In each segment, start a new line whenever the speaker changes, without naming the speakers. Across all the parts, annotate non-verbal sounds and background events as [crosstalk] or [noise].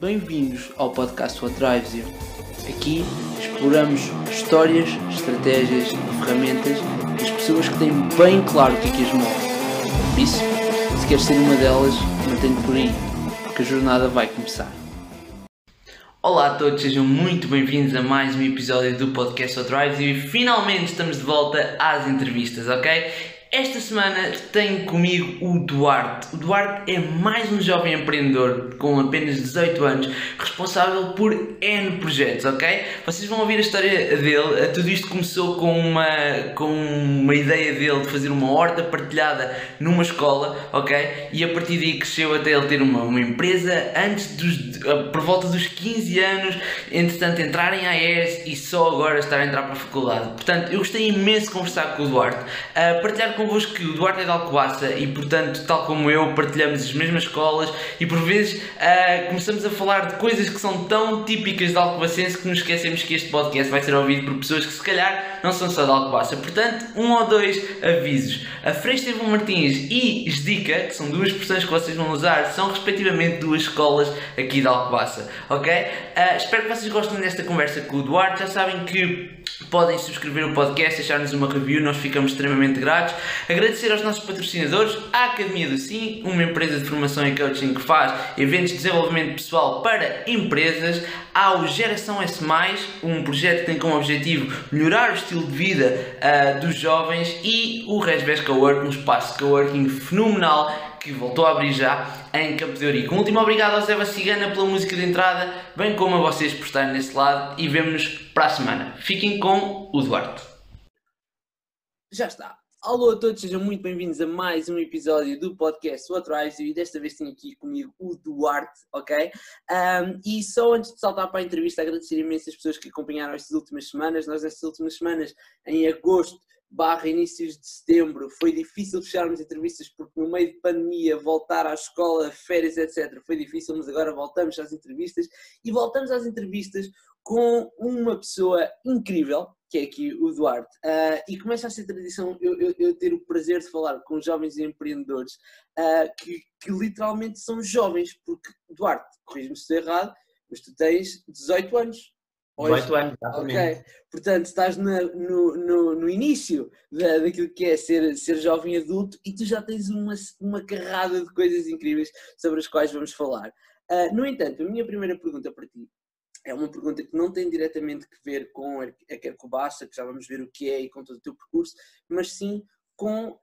Bem-vindos ao podcast What Drives You. Aqui exploramos histórias, estratégias e ferramentas das pessoas que têm bem claro o que é que as move. Por isso, se queres ser uma delas, mantém-te por aí, porque a jornada vai começar. Olá a todos, sejam muito bem-vindos a mais um episódio do podcast What Drives You e finalmente estamos de volta às entrevistas, ok? Esta semana tenho comigo o Duarte. O Duarte é mais um jovem empreendedor com apenas 18 anos, responsável por N projetos, ok? Vocês vão ouvir a história dele. Tudo isto começou com uma, com uma ideia dele de fazer uma horta partilhada numa escola, ok? E a partir daí cresceu até ele ter uma, uma empresa antes dos, por volta dos 15 anos, entretanto entrar em AES e só agora estar a entrar para a faculdade. Portanto, eu gostei imenso de conversar com o Duarte, uh, partilhar convosco que o Duarte é de Alcobaça e, portanto, tal como eu, partilhamos as mesmas escolas e por vezes uh, começamos a falar de coisas que são tão típicas de Alcobacense que nos esquecemos que este podcast vai ser ouvido por pessoas que se calhar não são só de Alcobaça. Portanto, um ou dois avisos. A Frei Estevão Martins e Esdica, que são duas expressões que vocês vão usar, são respectivamente duas escolas aqui de Alcobaça, ok? Uh, espero que vocês gostem desta conversa com o Duarte. Já sabem que podem subscrever o podcast, deixar-nos uma review, nós ficamos extremamente gratos. Agradecer aos nossos patrocinadores, a Academia do Sim, uma empresa de formação e coaching que faz eventos de desenvolvimento pessoal para empresas, ao Geração S+, um projeto que tem como objetivo melhorar o estilo de vida uh, dos jovens e o Resbes Cowork, um espaço de coworking fenomenal que voltou a abrir já em Campo de Ourique. Um último obrigado ao Zé Cigana pela música de entrada, bem como a vocês por estarem nesse lado e vemo-nos para a semana. Fiquem com o Duarte. Já está. Alô a todos, sejam muito bem-vindos a mais um episódio do podcast What Drives e desta vez tenho aqui comigo o Duarte, ok? Um, e só antes de saltar para a entrevista, agradecer imenso as pessoas que acompanharam estas últimas semanas. Nós, nestas últimas semanas, em agosto, barra inícios de setembro, foi difícil fecharmos entrevistas porque no meio de pandemia voltar à escola, férias, etc. foi difícil, mas agora voltamos às entrevistas e voltamos às entrevistas com uma pessoa incrível, que é aqui o Duarte, uh, e começa a ser tradição eu, eu, eu, ter o prazer de falar com jovens empreendedores uh, que, que, literalmente são jovens, porque Duarte, corrijo-me se estou errado, mas tu tens 18 anos.
18 anos, exatamente.
Ok, portanto estás na, no, no, no, início da, daquilo que é ser, ser jovem adulto e tu já tens uma, uma carrada de coisas incríveis sobre as quais vamos falar. Uh, no entanto, a minha primeira pergunta para ti é uma pergunta que não tem diretamente que ver com a Kerkobassa, que já vamos ver o que é e com todo o teu percurso, mas sim com uh,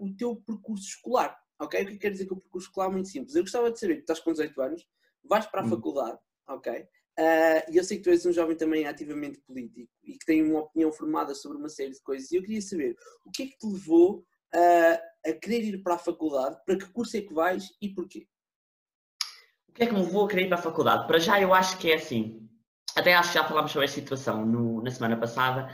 o teu percurso escolar. Ok? O que quer dizer com o percurso escolar? Muito simples. Eu gostava de saber que estás com 18 anos, vais para a hum. faculdade, ok? Uh, e eu sei que tu és um jovem também ativamente político e que tem uma opinião formada sobre uma série de coisas. E eu queria saber o que é que te levou uh, a querer ir para a faculdade, para que curso é que vais e porquê?
O que é que me levou a querer ir para a faculdade? Para já eu acho que é assim. Até acho que já falámos sobre esta situação no, na semana passada,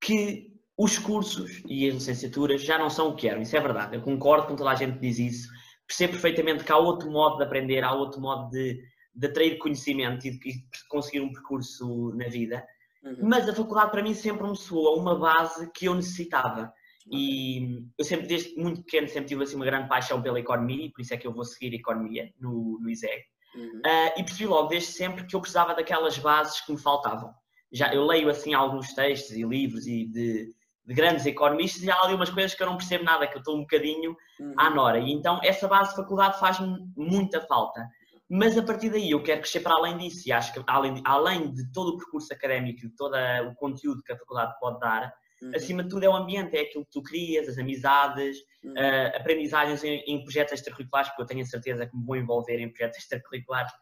que os cursos e as licenciaturas já não são o que eram. Isso é verdade. Eu concordo com toda a gente que diz isso. Percebo perfeitamente que há outro modo de aprender, há outro modo de de atrair conhecimento e de conseguir um percurso na vida. Uhum. Mas a faculdade para mim sempre me soou uma base que eu necessitava. E eu sempre, desde muito pequeno, sempre tive assim, uma grande paixão pela economia, e por isso é que eu vou seguir economia no, no ISEG. Uhum. Uh, e percebi logo, desde sempre, que eu precisava daquelas bases que me faltavam. Já, eu leio assim alguns textos e livros e de, de grandes economistas e há ali umas coisas que eu não percebo nada, que eu estou um bocadinho uhum. à nora. E então essa base de faculdade faz-me muita falta. Mas a partir daí eu quero crescer para além disso e acho que além, além de todo o percurso académico e todo o conteúdo que a faculdade pode dar, uhum. acima de tudo é o ambiente, é aquilo que tu crias, as amizades, uhum. uh, aprendizagens em, em, projetos extracurriculares, porque eu tenho a certeza que me vou envolver em projetos extracurriculares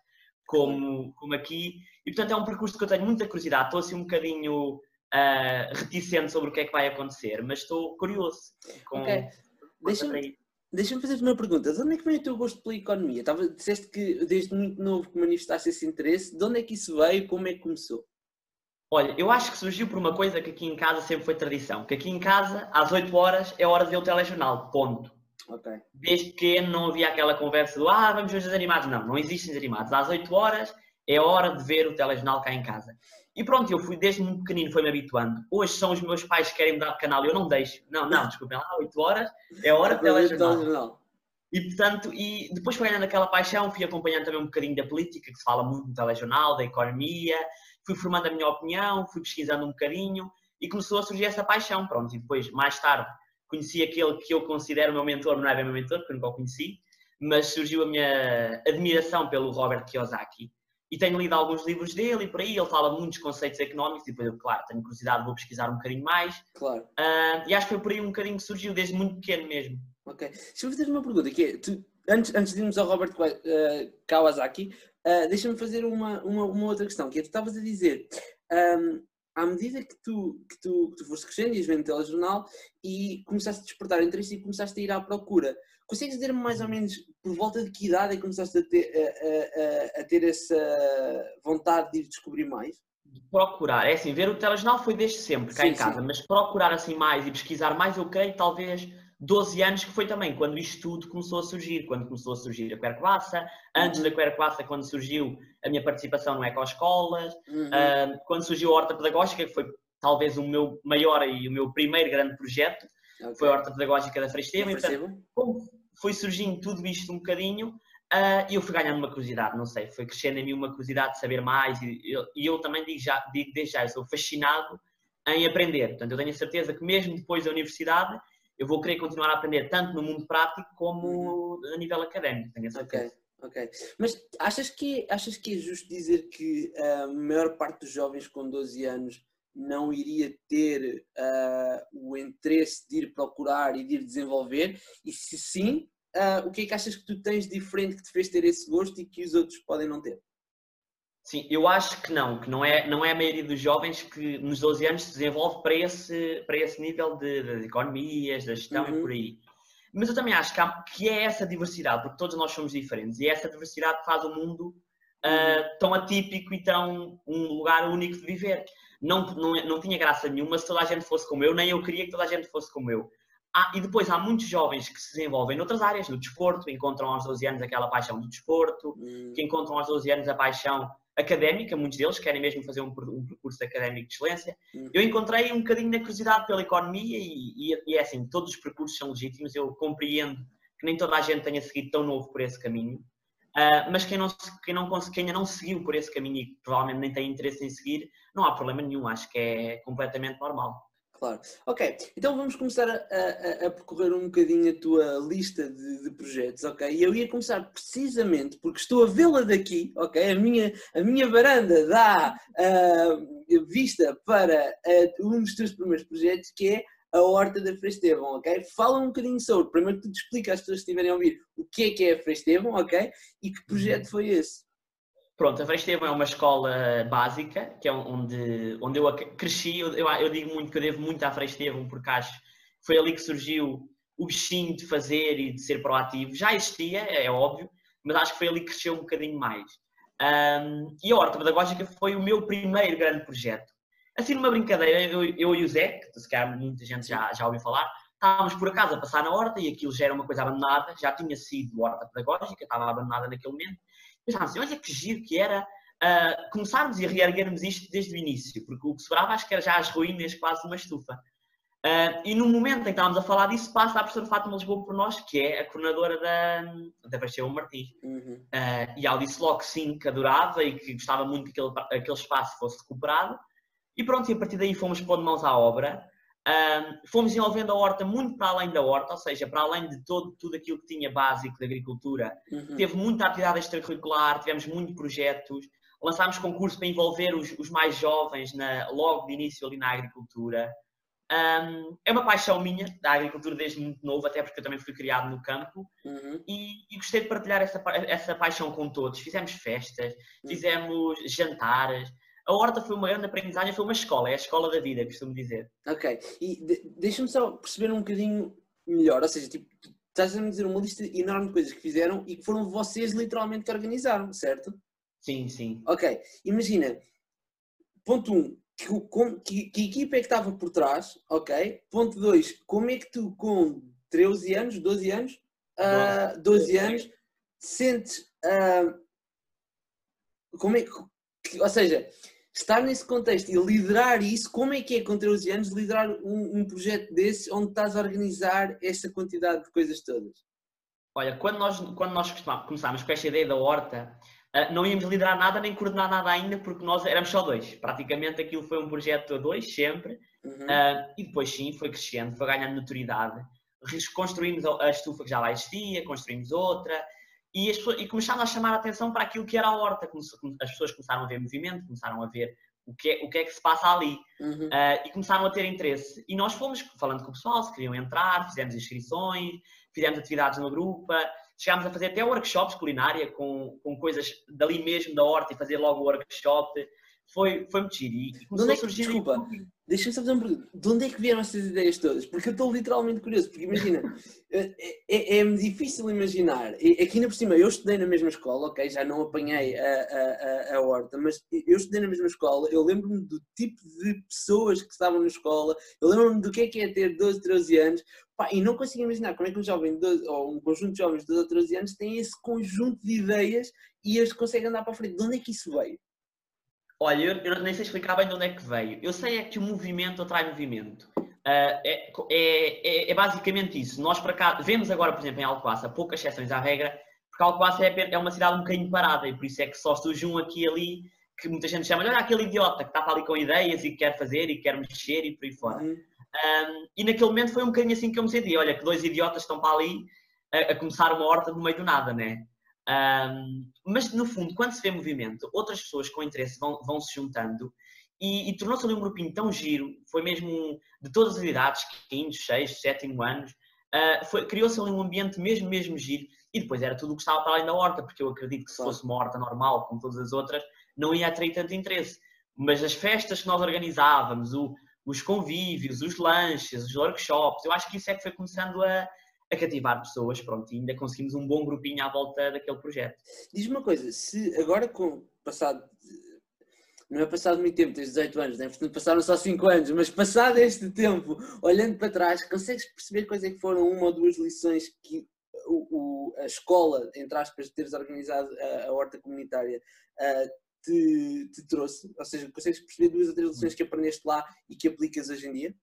como, como aqui. E portanto é um percurso que eu tenho muita curiosidade, estou assim um bocadinho uh, reticente sobre o que é que vai acontecer, mas estou curioso com.
Deixa-me Deixa-me fazer-te uma pergunta. De onde é que vem o teu gosto pela economia? Tava, disseste que desde muito novo que manifestaste esse interesse. De onde é que isso veio? Como é que começou?
Olha, eu acho que surgiu por uma coisa que aqui em casa sempre foi tradição. Que aqui em casa, às 8 horas, é hora de ver o telejornal. Ponto. Okay. Desde que não havia aquela conversa do ah, vamos ver os animados. Não, não existem os animados. Às 8 horas é hora de ver o telejornal cá em casa. E pronto, eu fui desde muito pequenino, foi-me habituando. Hoje são os meus pais que querem mudar de canal e eu não deixo. Não, não, desculpem lá, 8 horas é hora de [laughs] telejornal. E, portanto, e depois foi ganhando aquela paixão, fui acompanhando também um bocadinho da política, que se fala muito no telejornal, da economia, fui formando a minha opinião, fui pesquisando um bocadinho e começou a surgir essa paixão, pronto. E depois, mais tarde, conheci aquele que eu considero meu mentor, não é bem meu mentor, porque eu nunca o conheci, mas surgiu a minha admiração pelo Robert Kiyosaki. E tenho lido alguns livros dele e por aí ele fala muitos conceitos económicos e depois eu, claro, tenho curiosidade, vou pesquisar um bocadinho mais.
Claro.
Uh, e acho que foi por aí um bocadinho que surgiu, desde muito pequeno mesmo.
Ok. Deixa-me fazer uma pergunta, que é, tu, antes, antes de irmos ao Robert uh, Kawasaki, uh, deixa-me fazer uma, uma, uma, outra questão, que é, tu estavas a dizer, um, à medida que tu, que tu, que tu foste crescendo, ias vendo telejornal e começaste a despertar interesse e começaste a ir à procura, consegues dizer-me mais ou menos por volta de que idade é que começaste a ter, a, a, a ter essa vontade de ir descobrir mais?
procurar, é assim, ver o telejornal foi desde sempre cá sim, em casa, sim. mas procurar assim mais e pesquisar mais, eu creio talvez 12 anos que foi também quando isto tudo começou a surgir, quando começou a surgir a Querquaça, antes da Querquaça quando surgiu a minha participação no Ecoescolas, uhum. uh, quando surgiu a Horta Pedagógica, que foi talvez o meu maior e o meu primeiro grande projeto, okay. foi a Horta Pedagógica da Fresteva, então como foi surgindo tudo isto um bocadinho, uh, eu fui ganhando uma curiosidade, não sei, foi crescendo em mim uma curiosidade de saber mais e eu, e eu também digo, já, digo desde já, eu sou fascinado em aprender, portanto eu tenho a certeza que mesmo depois da universidade eu vou querer continuar a aprender tanto no mundo prático como a nível académico, tenho a certeza.
Ok, ok. Mas achas que, achas que é justo dizer que a maior parte dos jovens com 12 anos não iria ter uh, o interesse de ir procurar e de ir desenvolver? E se sim, uh, o que é que achas que tu tens diferente que te fez ter esse gosto e que os outros podem não ter?
Sim, eu acho que não, que não é, não é a maioria dos jovens que nos 12 anos se desenvolve para esse, para esse nível de, de economias, da gestão uhum. e por aí. Mas eu também acho que, há, que é essa diversidade, porque todos nós somos diferentes, e é essa diversidade que faz o mundo uh, tão atípico e tão um lugar único de viver. Não, não, não tinha graça nenhuma se toda a gente fosse como eu, nem eu queria que toda a gente fosse como eu. Ah, e depois há muitos jovens que se desenvolvem noutras áreas, no desporto, encontram aos 12 anos aquela paixão do desporto, uhum. que encontram aos 12 anos a paixão académica, muitos deles querem mesmo fazer um, um percurso académico de excelência. Uhum. Eu encontrei um bocadinho na curiosidade pela economia e, e, e, é assim, todos os percursos são legítimos, eu compreendo que nem toda a gente tenha seguido tão novo por esse caminho, uh, mas quem, não, quem, não, quem ainda não seguiu por esse caminho e provavelmente nem tem interesse em seguir, não há problema nenhum, acho que é completamente normal.
Claro. Ok, então vamos começar a, a, a percorrer um bocadinho a tua lista de, de, projetos, ok? E eu ia começar precisamente porque estou a vê-la daqui, ok? A minha, a minha varanda dá uh, vista para uh, um dos teus primeiros projetos que é a Horta da Frestevão, ok? Fala um bocadinho sobre, primeiro tu te explica às pessoas que estiverem a ouvir o que é que é a Frestevão, ok? E que projeto foi esse?
Pronto, a Frestevão é uma escola básica, que é onde, onde eu cresci. Eu, eu, digo muito que eu devo muito à Frestevão, porque acho que foi ali que surgiu o bichinho de fazer e de ser proativo. Já existia, é óbvio, mas acho que foi ali que cresceu um bocadinho mais. Um, e a Horta Pedagógica foi o meu primeiro grande projeto. Assim, numa brincadeira, eu, eu e o Zé, que se calhar muita gente já, já ouviu falar, estávamos por acaso a passar na horta e aquilo já era uma coisa abandonada, já tinha sido horta pedagógica, estava abandonada naquele momento pensámos assim, olha que giro que era uh, começarmos e reerguermos isto desde o início, porque o que sobrava acho que era já as ruínas quase uma estufa. Uh, e no momento em que estávamos a falar disso, passa a professora Fátima Lisboa por nós, que é a coordenadora da, da Paixão Martins. Uhum. Uh, e ela disse logo que sim, que adorava e que gostava muito que aquele, aquele espaço fosse recuperado. E pronto, e a partir daí fomos pondo mãos à obra. Um, fomos desenvolvendo a horta muito para além da horta, ou seja, para além de todo, tudo aquilo que tinha básico de agricultura. Uhum. Teve muita atividade extracurricular, tivemos muitos projetos, lançámos concurso para envolver os, os mais jovens na, logo de início ali na agricultura. Um, é uma paixão minha da agricultura desde muito novo, até porque eu também fui criado no campo uhum. e, e, gostei de partilhar essa, essa paixão com todos. Fizemos festas, uhum. fizemos jantares, a horta foi uma grande aprendizagem, foi uma escola, é a escola da vida, costumo dizer.
Ok, e de, deixa-me só perceber um bocadinho melhor, ou seja, tipo, estás a me dizer uma lista enorme de coisas que fizeram e que foram vocês literalmente que organizaram, certo?
Sim, sim.
Ok, imagina, ponto 1, um, que, que, que, equipa é que estava por trás, ok? Ponto 2, como é que tu com 13 anos, 12 anos, uh, ah, 12 anos, sentes, uh, como é que, ou seja, estar nesse contexto e liderar isso, como é que é com 13 anos liderar um, um projeto desse onde estás a organizar essa quantidade de coisas todas?
Olha, quando nós, quando nós começámos com esta ideia da horta, uh, não íamos liderar nada nem coordenar nada ainda, porque nós éramos só dois. Praticamente aquilo foi um projeto a dois, sempre. Uhum. Uh, e depois, sim, foi crescendo, foi ganhando notoriedade. Construímos a estufa que já lá existia, construímos outra. E, as, e começámos a chamar a atenção para aquilo que era a horta. As pessoas começaram a ver movimento, começaram a ver o que é, o que, é que se passa ali. Uhum. Uh, e começaram a ter interesse. E nós fomos falando com o pessoal, se queriam entrar, fizemos inscrições, fizemos atividades no grupo, chegámos a fazer até workshops culinária com, com coisas dali mesmo da horta e fazer logo o workshop. Foi, foi muito giro. E
começou é que. Desculpa, deixa-me só fazer uma pergunta. De onde é que vieram essas ideias todas? Porque eu estou literalmente curioso. Porque imagina, [laughs] é, é, é, difícil imaginar. Aqui ainda por cima, eu estudei na mesma escola, ok? Já não apanhei a, a, a, a horta, mas eu estudei na mesma escola. Eu lembro-me do tipo de pessoas que estavam na escola. Eu lembro-me do que é que é ter 12, 13 anos. Pá, e não consigo imaginar como é que um jovem, de 12, ou um conjunto de jovens de 12 ou 13 anos tem esse conjunto de ideias e eles conseguem andar para a frente. De onde é que isso veio?
Olha, eu, eu, nem sei explicar bem de onde é que veio. Eu sei é que o movimento atrai movimento. Uh, é, é, é, basicamente isso. Nós para cá, vemos agora, por exemplo, em Alcoaça, poucas exceções à regra, porque Alcoaça é, é uma cidade um bocadinho parada e por isso é que só surge um aqui e ali que muita gente chama, olha aquele idiota que está para ali com ideias e que quer fazer e quer mexer e por aí fora. Uhum. Um, e naquele momento foi um bocadinho assim que eu me senti, olha que dois idiotas estão para ali a, a começar uma horta no meio do nada, né? Um, mas, no fundo, quando se vê movimento, outras pessoas com interesse vão, vão se juntando e, e tornou-se ali um grupinho tão giro, foi mesmo de todas as idades, quinto, sexto, sétimo anos, uh, criou-se ali um ambiente mesmo, mesmo giro e depois era tudo o que estava para além da horta, porque eu acredito que se fosse uma horta normal, como todas as outras, não ia atrair tanto interesse. Mas as festas que nós organizávamos, o, os convívios, os lanches, os workshops, eu acho que isso é que foi começando a, a cativar pessoas, pronto, e ainda conseguimos um bom grupinho à volta daquele projeto.
Diz-me uma coisa, se agora com passado, não é passado muito tempo, tens 18 anos, né? portanto passaram só 5 anos, mas passado este tempo, olhando para trás, consegues perceber quais é que foram uma ou duas lições que o, o a escola, entre aspas, teres organizado a, a horta comunitária, uh, te, te, trouxe? Ou seja, consegues perceber duas ou três lições que aprendeste lá e que aplicas hoje em dia?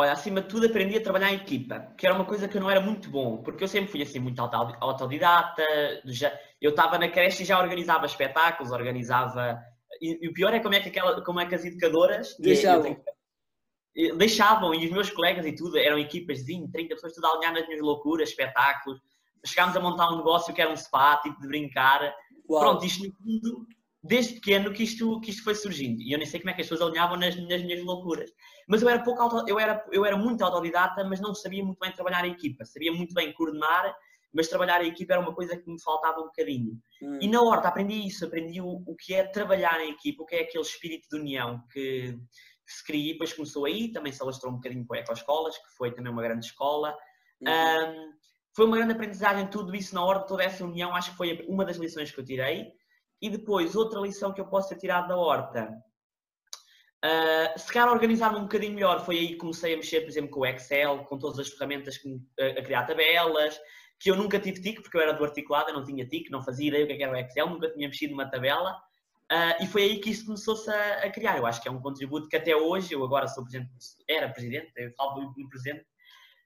Olha, acima de tudo aprendi a trabalhar em equipa, que era uma coisa que eu não era muito bom, porque eu sempre fui assim muito autodidata, já, eu estava na creche e já organizava espetáculos, organizava... E, e, o pior é como é que, aquela, como é que as educadoras...
Deixavam.
Tenho, deixavam, e os meus colegas e tudo, eram equipas de 20, 30 pessoas, tudo a alinhar nas minhas loucuras, espetáculos. Chegámos a montar um negócio que era um spa, tipo de brincar. Uau. Pronto, isto no fundo desde pequeno que isto, que isto foi surgindo. E eu nem sei como é que as pessoas alinhavam nas, nas minhas loucuras. Mas eu era, pouco auto, eu, era, eu era muito autodidata, mas não sabia muito bem trabalhar em equipa. Sabia muito bem coordenar, mas trabalhar em equipa era uma coisa que me faltava um bocadinho. Hum. E na horta aprendi isso, aprendi o, o que é trabalhar em equipa, o que é aquele espírito de união que, que se cria e depois começou aí, também se alastrou um bocadinho com a Ecoescolas, que foi também uma grande escola. Uhum. Um, foi uma grande aprendizagem tudo isso na horta, toda essa união, acho que foi uma das lições que eu tirei. E depois, outra lição que eu posso ter tirado da horta. Uh, se calhar organizar-me um bocadinho melhor, foi aí que comecei a mexer, por exemplo, com o Excel, com todas as ferramentas, que, a, a criar tabelas, que eu nunca tive TIC, porque eu era do articulado, eu não tinha TIC, não fazia ideia o que é era o Excel, nunca tinha mexido numa tabela. Uh, e foi aí que isso começou-se a, a, criar. Eu acho que é um contributo que até hoje, eu agora sou presidente, era presidente, eu falo do presidente,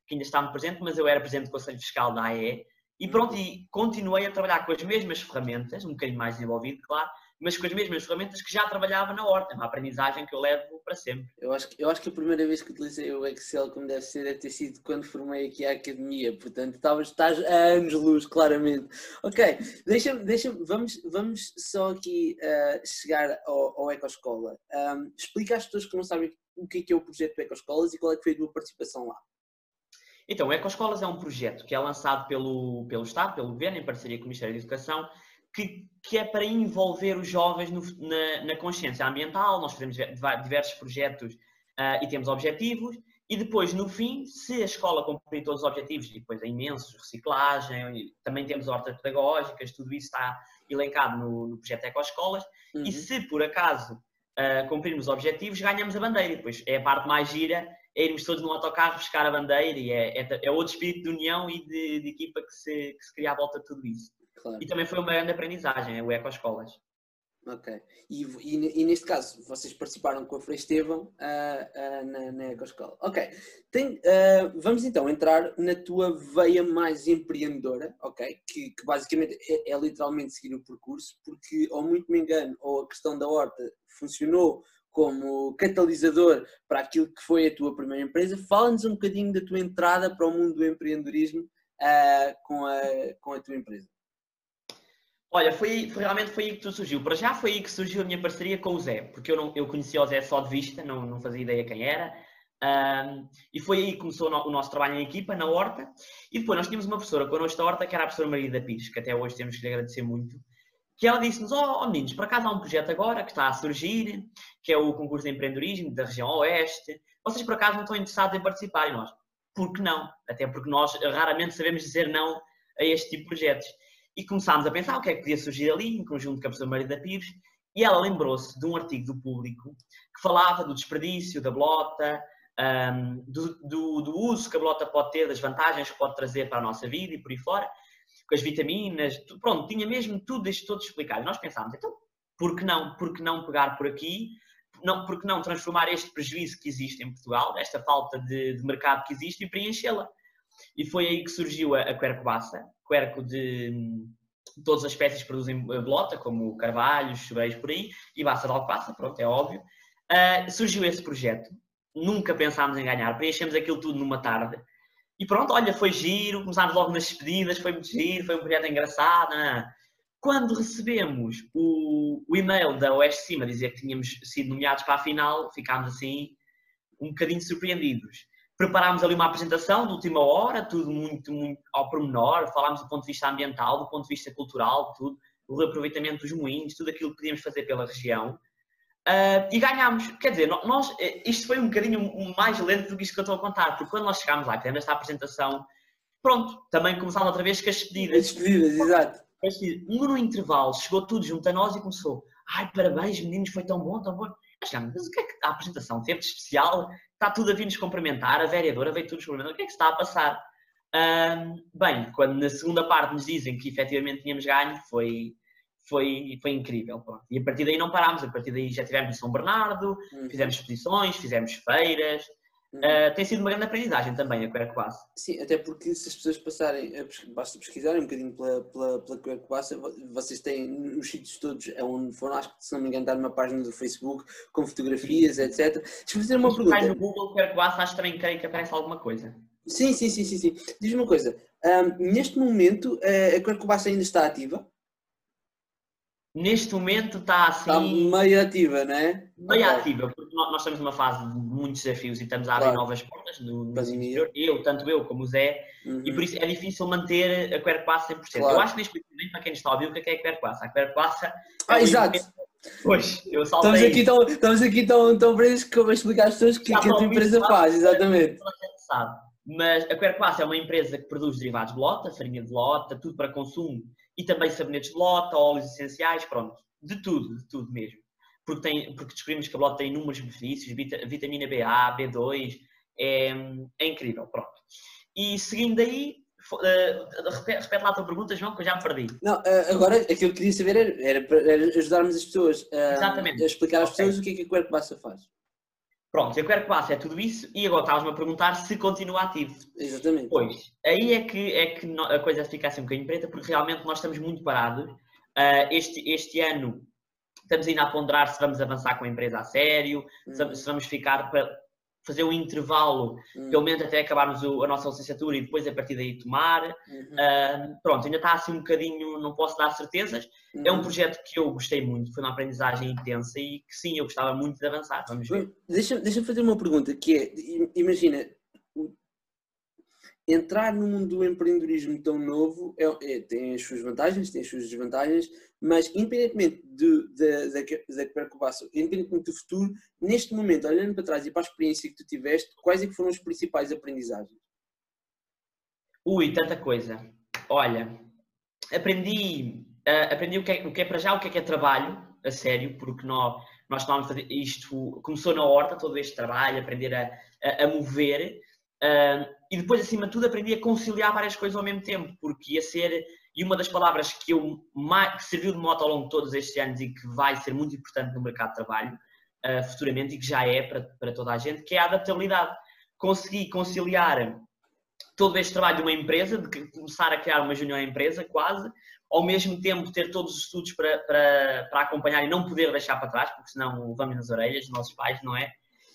que ainda está no presente, mas eu era presidente do Conselho Fiscal da AE, e pronto, e continuei a trabalhar com as mesmas ferramentas, um bocadinho mais desenvolvido, claro, mas com as mesmas ferramentas que já trabalhava na horta, uma aprendizagem que eu levo para sempre.
Eu acho, que, eu acho que a primeira vez que utilizei o Excel como deve ser deve ter sido quando formei aqui a academia, portanto estavas, estás a anos luz, claramente. Ok, deixa-me, deixa vamos, vamos só aqui uh, chegar ao, ao Ecoescola. Um, explica às pessoas que não sabem o que é, que é o projeto Ecoescolas e qual é que foi a tua participação lá.
Então, o Ecoescolas é um projeto que é lançado pelo, pelo Estado, pelo Governo, em parceria com o Ministério da Educação, que, que é para envolver os jovens no, na, na, consciência ambiental. Nós fazemos diversos projetos uh, e temos objetivos. E depois, no fim, se a escola cumprir todos os objetivos, e depois é imensos, reciclagem, também temos hortas pedagógicas, tudo isso está elencado no, no projeto Ecoescolas. Uhum. E se por acaso uh, cumprirmos os objetivos, ganhamos a bandeira. E depois é a parte mais gira é irmos todos no autocarro buscar a bandeira e é, é, é outro espírito de união e de, de equipa que se, que se cria à volta de tudo isso. Claro. E também foi uma grande aprendizagem, o Eco Escolas.
Ok. E, e, e, neste caso, vocês participaram com a Frei Estevão uh, uh, na, na Ecoscola. Ok. Tem, uh, vamos então entrar na tua veia mais empreendedora, ok? Que, que basicamente é, é, literalmente seguir o percurso, porque, ou muito me engano, ou a questão da horta funcionou como catalisador para aquilo que foi a tua primeira empresa. Fala-nos um bocadinho da tua entrada para o mundo do empreendedorismo com, a, com a tua empresa.
Olha, foi, realmente foi aí que tudo surgiu. Para já foi aí que surgiu a minha parceria com o Zé, porque eu, não, eu conhecia o Zé só de vista, não, não fazia ideia quem era. Um, e foi aí que começou o nosso trabalho em equipa, na Horta. E depois nós tínhamos uma professora connosco da Horta, que era a professora Maria da Pires, que até hoje temos que lhe agradecer muito, que ela disse-nos, ó oh, meninos, por acaso há um projeto agora que está a surgir, que é o concurso de empreendedorismo da região Oeste. Vocês por acaso não estão interessados em participar? E nós, por que não? Até porque nós raramente sabemos dizer não a este tipo de projetos. E começámos a pensar o que é que podia surgir ali, em conjunto com a professora Maria da Pires, e ela lembrou-se de um artigo do público que falava do desperdício da blota, um, do, do, do, uso que a blota pode ter, das vantagens que pode trazer para a nossa vida e por aí fora, com as vitaminas, pronto, tinha mesmo tudo isto todo explicado. E nós pensámos, então, por que não? Por que não pegar por aqui? Não, por que não transformar este prejuízo que existe em Portugal, esta falta de, de mercado que existe, e preenchê-la? E foi aí que surgiu a, a Quercobassa, querco de todas as espécies que produzem blota, como carvalhos, chubeiros por aí, e bassa de alface, pronto, é óbvio. Uh, surgiu esse projeto, nunca pensámos em ganhar, preenchemos aquilo tudo numa tarde. E pronto, olha, foi giro, começámos logo nas despedidas, foi muito giro, foi um projeto engraçado. Né? Quando recebemos o, o e-mail da Oeste Cima dizer que tínhamos sido nomeados para a final, ficámos assim um bocadinho surpreendidos. Preparámos ali uma apresentação de última hora, tudo muito, muito ao pormenor, falámos do ponto de vista ambiental, do ponto de vista cultural, tudo, o reaproveitamento dos moinhos, tudo aquilo que podíamos fazer pela região. Uh, e ganhámos. Quer dizer, nós, eh, isto foi um bocadinho mais lento do que isto que eu estou a contar, porque quando nós chegámos lá, fizemos esta apresentação, pronto, também começámos outra vez com as despedidas.
As despedidas, exato.
Um no intervalo, chegou tudo junto a nós e começou. Ai, parabéns, meninos, foi tão bom, tão bom. Nós chegámos, mas o que é que a apresentação teve de especial? está tudo a vir nos cumprimentar, a vereadora veio tudo nos cumprimentar, o que é que está a passar? Um, bem, quando na segunda parte nos dizem que efetivamente tínhamos ganho, foi, foi, foi incrível. Pronto. E a partir daí não parámos, a partir daí já estivemos em São Bernardo, uhum. fizemos exposições, fizemos feiras. Uhum. Uh, tem sido uma grande aprendizagem também a Queer Classe.
Sim, até porque se as pessoas passarem, basta pesquisarem um bocadinho pela, pela, pela Queer Classe, vocês têm nos sítios todos é onde foram, acho que se não me engano, está numa página do Facebook com fotografias, sim. etc. Deixa-me fazer uma pergunta.
no Google Queer Classe, acho que também creio que aparece alguma coisa.
Sim, sim, sim, sim. sim. Diz-me uma coisa, um, neste momento a Queer Classe ainda está ativa?
Neste momento está assim.
Está meio ativa, não é?
Meio okay. ativa, porque nós estamos numa fase de muitos desafios e estamos a abrir claro. novas portas no, no interior. Eu, tanto eu como o Zé, uhum. e por isso é difícil manter a Quer Passa 100%. Claro. Eu acho que neste momento, para quem está a ouvir, o que é, é a Quer Passa? A Quer Passa.
Ah, é exato!
Pois, eu
saltei. Estamos aqui tão, estamos aqui tão, tão presos que eu vou explicar às pessoas que, que a tua empresa faz, exatamente.
Sabe. Mas a Quer Passa é uma empresa que produz derivados de lota, farinha de lota, tudo para consumo e também sabonetes de lota, óleos essenciais, pronto, de tudo, de tudo mesmo. Porque, tem, porque descobrimos que a lota tem inúmeros benefícios, vitamina BA, B2, é, é incrível, pronto. E seguindo aí, uh, repete, repete, lá a tua pergunta, João, que eu já me perdi.
Não, uh, agora aquilo que eu queria saber era, era, era ajudarmos as pessoas uh, a explicar às okay. pessoas o que é que a Quercubassa faz.
Pronto, eu quero que passe é tudo isso e agora estavas-me a perguntar se continua ativo.
Exatamente.
Pois, aí é que, é que a coisa fica assim um bocadinho preta, porque realmente nós estamos muito parados. Uh, este, este ano estamos ainda a ponderar se vamos avançar com a empresa a sério, uhum. se vamos ficar para, fazer um intervalo, uhum. pelo menos até acabarmos o, a nossa licenciatura e depois a partir daí tomar. Uhum. Uh, pronto, ainda está assim um bocadinho, não posso dar certezas. Uhum. É um uhum. projeto que eu gostei muito, foi uma aprendizagem intensa e que sim, eu gostava muito de avançar. Vamos ver.
Deixa-me deixa fazer uma pergunta que é, imagina, entrar no mundo do empreendedorismo tão novo é, é, tem as suas vantagens, tem as suas desvantagens, mas independentemente da Percobasso, independentemente do futuro, neste momento, olhando para trás e para a experiência que tu tiveste, quais é que foram as principais aprendizagens?
Ui, tanta coisa. Olha, aprendi, uh, aprendi o que, é, o que é para já, o que é que é trabalho, a sério, porque nós, nós estávamos a fazer isto, começou na horta todo este trabalho, aprender a, a, a mover, Uh, e depois, acima de tudo, aprendi a conciliar várias coisas ao mesmo tempo, porque ia ser, E uma das palavras que, eu, que serviu de moto ao longo de todos estes anos e que vai ser muito importante no mercado de trabalho uh, futuramente e que já é para, para toda a gente, que é a adaptabilidade. Consegui conciliar todo este trabalho de uma empresa, de começar a criar uma junior empresa quase, ao mesmo tempo ter todos os estudos para, para, para acompanhar e não poder deixar para trás, porque senão vamos nas orelhas, nossos pais, não é?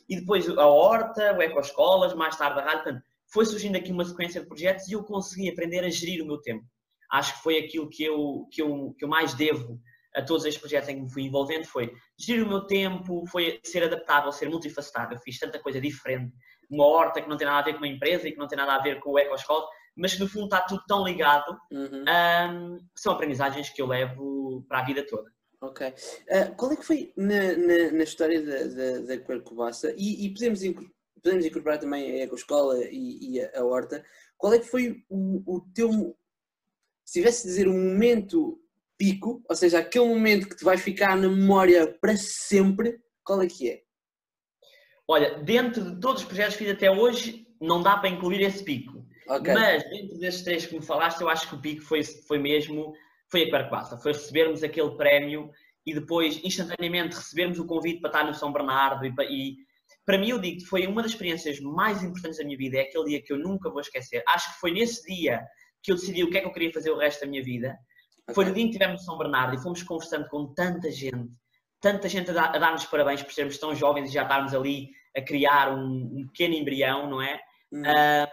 E depois a horta, o ecoescolas, mais tarde a rádio, portanto, foi surgindo aqui uma sequência de projetos e eu consegui aprender a gerir o meu tempo. Acho que foi aquilo que eu, que eu, que eu mais devo a todos estes projetos em que me fui envolvendo, foi gerir o meu tempo, foi ser adaptável, ser multifacetado. Eu fiz tanta coisa diferente. Uma horta que não tem nada a ver com uma empresa e que não tem nada a ver com o EcoSchool, mas que no fundo está tudo tão ligado. Uhum. Um, são aprendizagens que eu levo para a vida toda.
Ok. Uh, qual é que foi na, na, na história da, da, da e, e podemos, podemos incorporar também a Ecoescola e, e a, a Horta, qual é que foi o, o teu, se tivesse de dizer um momento pico, ou seja, aquele momento que te vai ficar na memória para sempre, qual é que é?
Olha, dentro de todos os projetos que fiz até hoje, não dá para incluir esse pico. Okay. Mas dentro desses três que me falaste, eu acho que o pico foi, foi mesmo foi a Quarquassa, foi recebermos aquele prémio e depois instantaneamente recebermos o convite para estar no São Bernardo e, e para mim eu digo que foi uma das experiências mais importantes da minha vida, é aquele dia que eu nunca vou esquecer. Acho que foi nesse dia que eu decidi o que é que eu queria fazer o resto da minha vida foi no dia em que estivemos no São Bernardo e fomos conversando com tanta gente, tanta gente a, dar-nos parabéns por sermos tão jovens e já estarmos ali a criar um, um pequeno embrião, não é? Hum.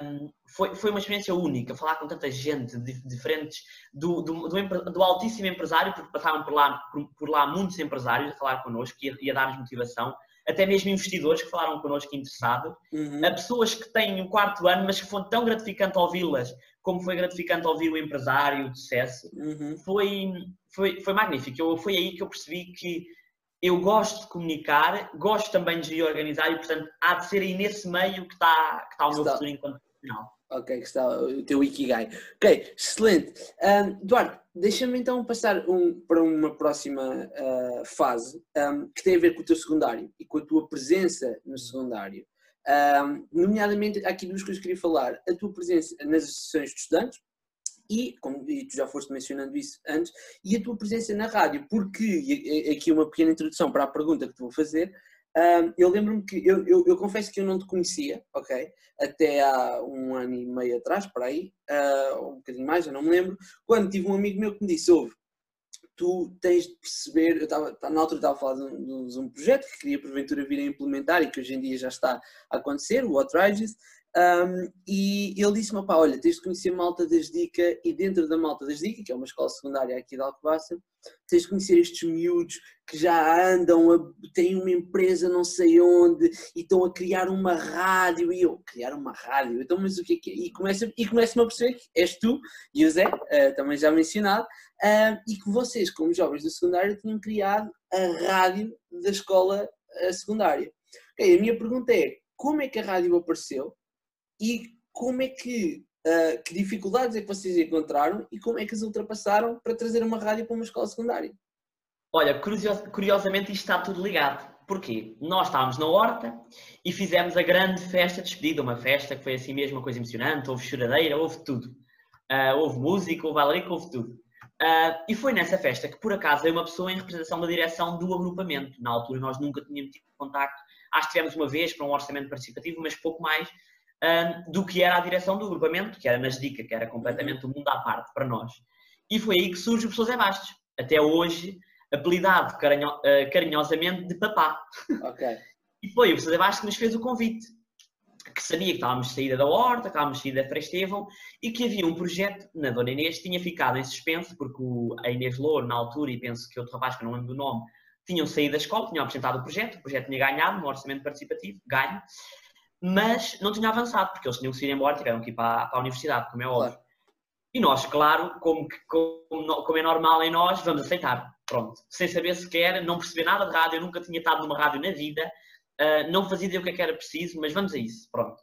Um, foi, foi uma experiência única, falar com tanta gente diferentes, do, do, do, do, altíssimo empresário, porque passavam por lá, por, por lá muitos empresários a falar connosco e a, e a dar-nos motivação, até mesmo investidores que falaram connosco interessados, uhum. a pessoas que têm o quarto ano, mas que foi tão gratificante ouvi-las, como foi gratificante ouvir o empresário, o sucesso, uhum. foi, foi, foi magnífico. Eu, foi aí que eu percebi que eu gosto de comunicar, gosto também de organizar e, portanto, há de ser aí nesse meio que está, que está o meu futuro enquanto profissional.
Ok, que está o teu Ikigai. Ok, excelente. Um, Eduardo, deixa-me então passar um, para uma próxima uh, fase um, que tem a ver com o teu secundário e com a tua presença no secundário. Um, nomeadamente, há aqui duas coisas que queria falar. A tua presença nas associações de estudantes, e, como e tu já foste mencionando isso antes, e a tua presença na rádio, porque, aqui uma pequena introdução para a pergunta que te vou fazer, um, eu lembro-me que, eu, eu, eu, confesso que eu não te conhecia, ok? Até há um ano e meio atrás, por aí, uh, um bocadinho mais, eu não me lembro, quando tive um amigo meu que me disse, ouve, tu tens de perceber, eu estava, na altura estava a falar de um, de um, projeto que queria porventura vir a implementar e que hoje em dia já está a acontecer, o Outrages, um, e ele disse-me, pá, olha, tens de conhecer Malta das Dica e dentro da Malta das Dica, que é uma escola secundária aqui de Alcobaça, tens de conhecer estes miúdos que já andam, a, têm uma empresa não sei onde e estão a criar uma rádio e eu, criar uma rádio, então mas o que é que é? E começa-me e começa a perceber que és tu e o Zé, uh, também já mencionado, uh, e que vocês, como jovens do secundário, tinham criado a rádio da escola uh, secundária. Okay, a minha pergunta é, como é que a rádio apareceu? E como é que, uh, que dificuldades é que vocês encontraram e como é que as ultrapassaram para trazer uma rádio para uma escola secundária?
Olha, curiosamente isto está tudo ligado. Porquê? Nós estávamos na horta e fizemos a grande festa de despedida, uma festa que foi assim mesmo uma coisa emocionante, houve choradeira, houve tudo. Uh, houve música, houve alegria, houve tudo. Uh, e foi nessa festa que por acaso veio uma pessoa em representação da direção do agrupamento. Na altura nós nunca tínhamos tido contacto. Acho que tivemos uma vez para um orçamento participativo, mas pouco mais um, do que era a direção do agrupamento, que era nas DICA, que era completamente o mundo à parte para nós. E foi aí que surge o professor Zé Bastos, até hoje apelidado carinho, uh, carinhosamente de papá. Okay. [laughs] E foi o professor Zé Bastos que nos fez o convite, que sabia que estávamos de saída da Horta, que estávamos de saída da Frestevão e que havia um projeto na Dona Inês que tinha ficado em suspenso, porque o, a Inês Louro, na altura, e penso que outro rapaz que não lembro do nome, tinham saído da escola, tinham apresentado o projeto, o projeto tinha ganhado no orçamento participativo, ganho, mas não tinha avançado, porque eles tinham que ir embora, tiveram que ir para, para a universidade, como é óbvio. Claro. E nós, claro, como, como, como, é normal em nós, vamos aceitar. Pronto. Sem saber sequer, não perceber nada de rádio, eu nunca tinha estado numa rádio na vida, uh, não fazia ideia o que, é que era preciso, mas vamos a isso. Pronto.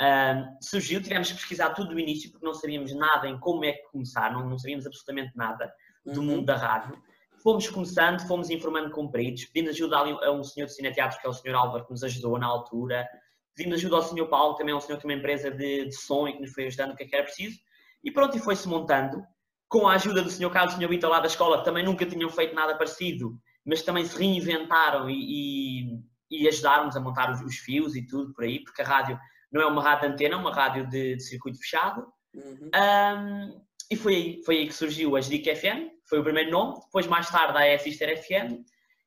Uh, surgiu, tivemos que pesquisar tudo do início, porque não sabíamos nada em como é que começar, não, não sabíamos absolutamente nada do uhum. mundo da rádio. Fomos começando, fomos informando com peritos, pedimos ajuda a um senhor de cineteatro, que é o senhor Álvaro, que nos ajudou na altura. Pedimos ajuda ao Sr. Paulo, também é um senhor que tem uma empresa de, de som e que nos foi ajudando o que é que era preciso. E pronto, e foi-se montando. com a ajuda do Sr. Carlos e do Sr. Vitor lá da escola, que também nunca tinham feito nada parecido, mas também se reinventaram e, e, e ajudaram-nos a montar os, os, fios e tudo por aí, porque a rádio não é uma rádio de antena, é uma rádio de, de circuito fechado. Uhum. Um, e foi aí, foi aí que surgiu a Jedic FM, foi o primeiro nome, depois mais tarde a Sister FM,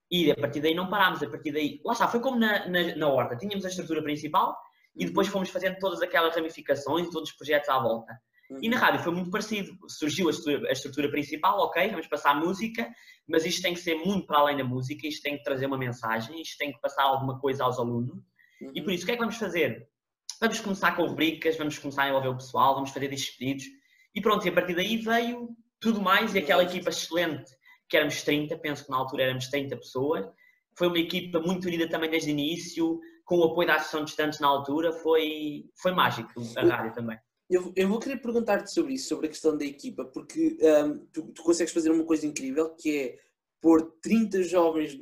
e a partir daí não parámos, a partir daí, lá está, foi como na, na, na horta, tínhamos a estrutura principal e uhum. depois fomos fazendo todas aquelas ramificações, todos os projetos à volta. Uhum. E na rádio foi muito parecido, surgiu a estrutura, a estrutura, principal, ok, vamos passar música, mas isto tem que ser muito para além da música, isto tem que trazer uma mensagem, isto tem que passar alguma coisa aos alunos, uhum. e por isso o que é que vamos fazer? Vamos começar com rubricas, vamos começar a envolver o pessoal, vamos fazer discos e pronto, e a partir daí veio tudo mais e aquela equipa excelente, que éramos 30, penso que na altura éramos 30 pessoas, foi uma equipa muito unida também desde o início, com o apoio da Associação de Estudantes na altura, foi, foi mágico a rádio também.
Eu, eu vou querer perguntar-te sobre isso, sobre a questão da equipa, porque um, tu, tu, consegues fazer uma coisa incrível que é pôr 30 jovens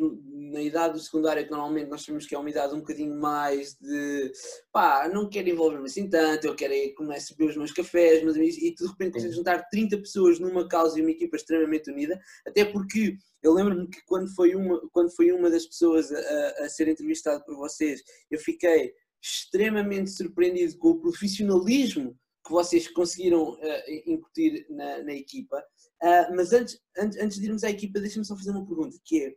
na idade do secundário, que normalmente nós sabemos que é uma idade um bocadinho mais de pá, não quero envolver-me assim tanto, eu quero é, começar a beber os meus cafés, mas, e de repente consegues juntar 30 pessoas numa causa e uma equipa extremamente unida, até porque eu lembro-me que quando foi uma, quando foi uma das pessoas a, a ser entrevistada por vocês, eu fiquei extremamente surpreendido com o profissionalismo que vocês conseguiram uh, incutir na, na equipa. Uh, mas antes, antes, antes de irmos à equipa, deixa-me só fazer uma pergunta, que é,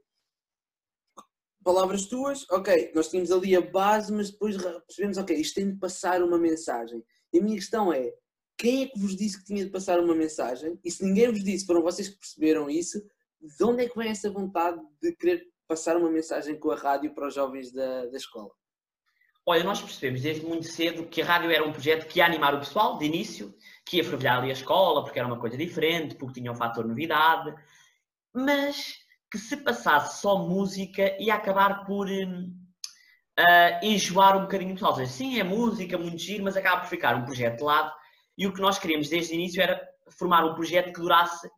palavras tuas, ok, nós tínhamos ali a base, mas depois percebemos, ok, isto tem de passar uma mensagem. E a minha questão é, quem é que vos disse que tinha de passar uma mensagem? E se ninguém vos disse, foram vocês que perceberam isso, de onde é que vem essa vontade de querer passar uma mensagem com a rádio para os jovens da, da escola?
Olha, nós percebemos desde muito cedo que a rádio era um projeto que ia animar o pessoal, de início, que ia fervilhar ali a escola, porque era uma coisa diferente, porque tinha um fator novidade, mas que se passasse só música ia acabar por uh, enjoar um bocadinho o pessoal. Seja, sim, é música, muito giro, mas acaba por ficar um projeto de lado. E o que nós queríamos desde o início era formar um projeto que durasse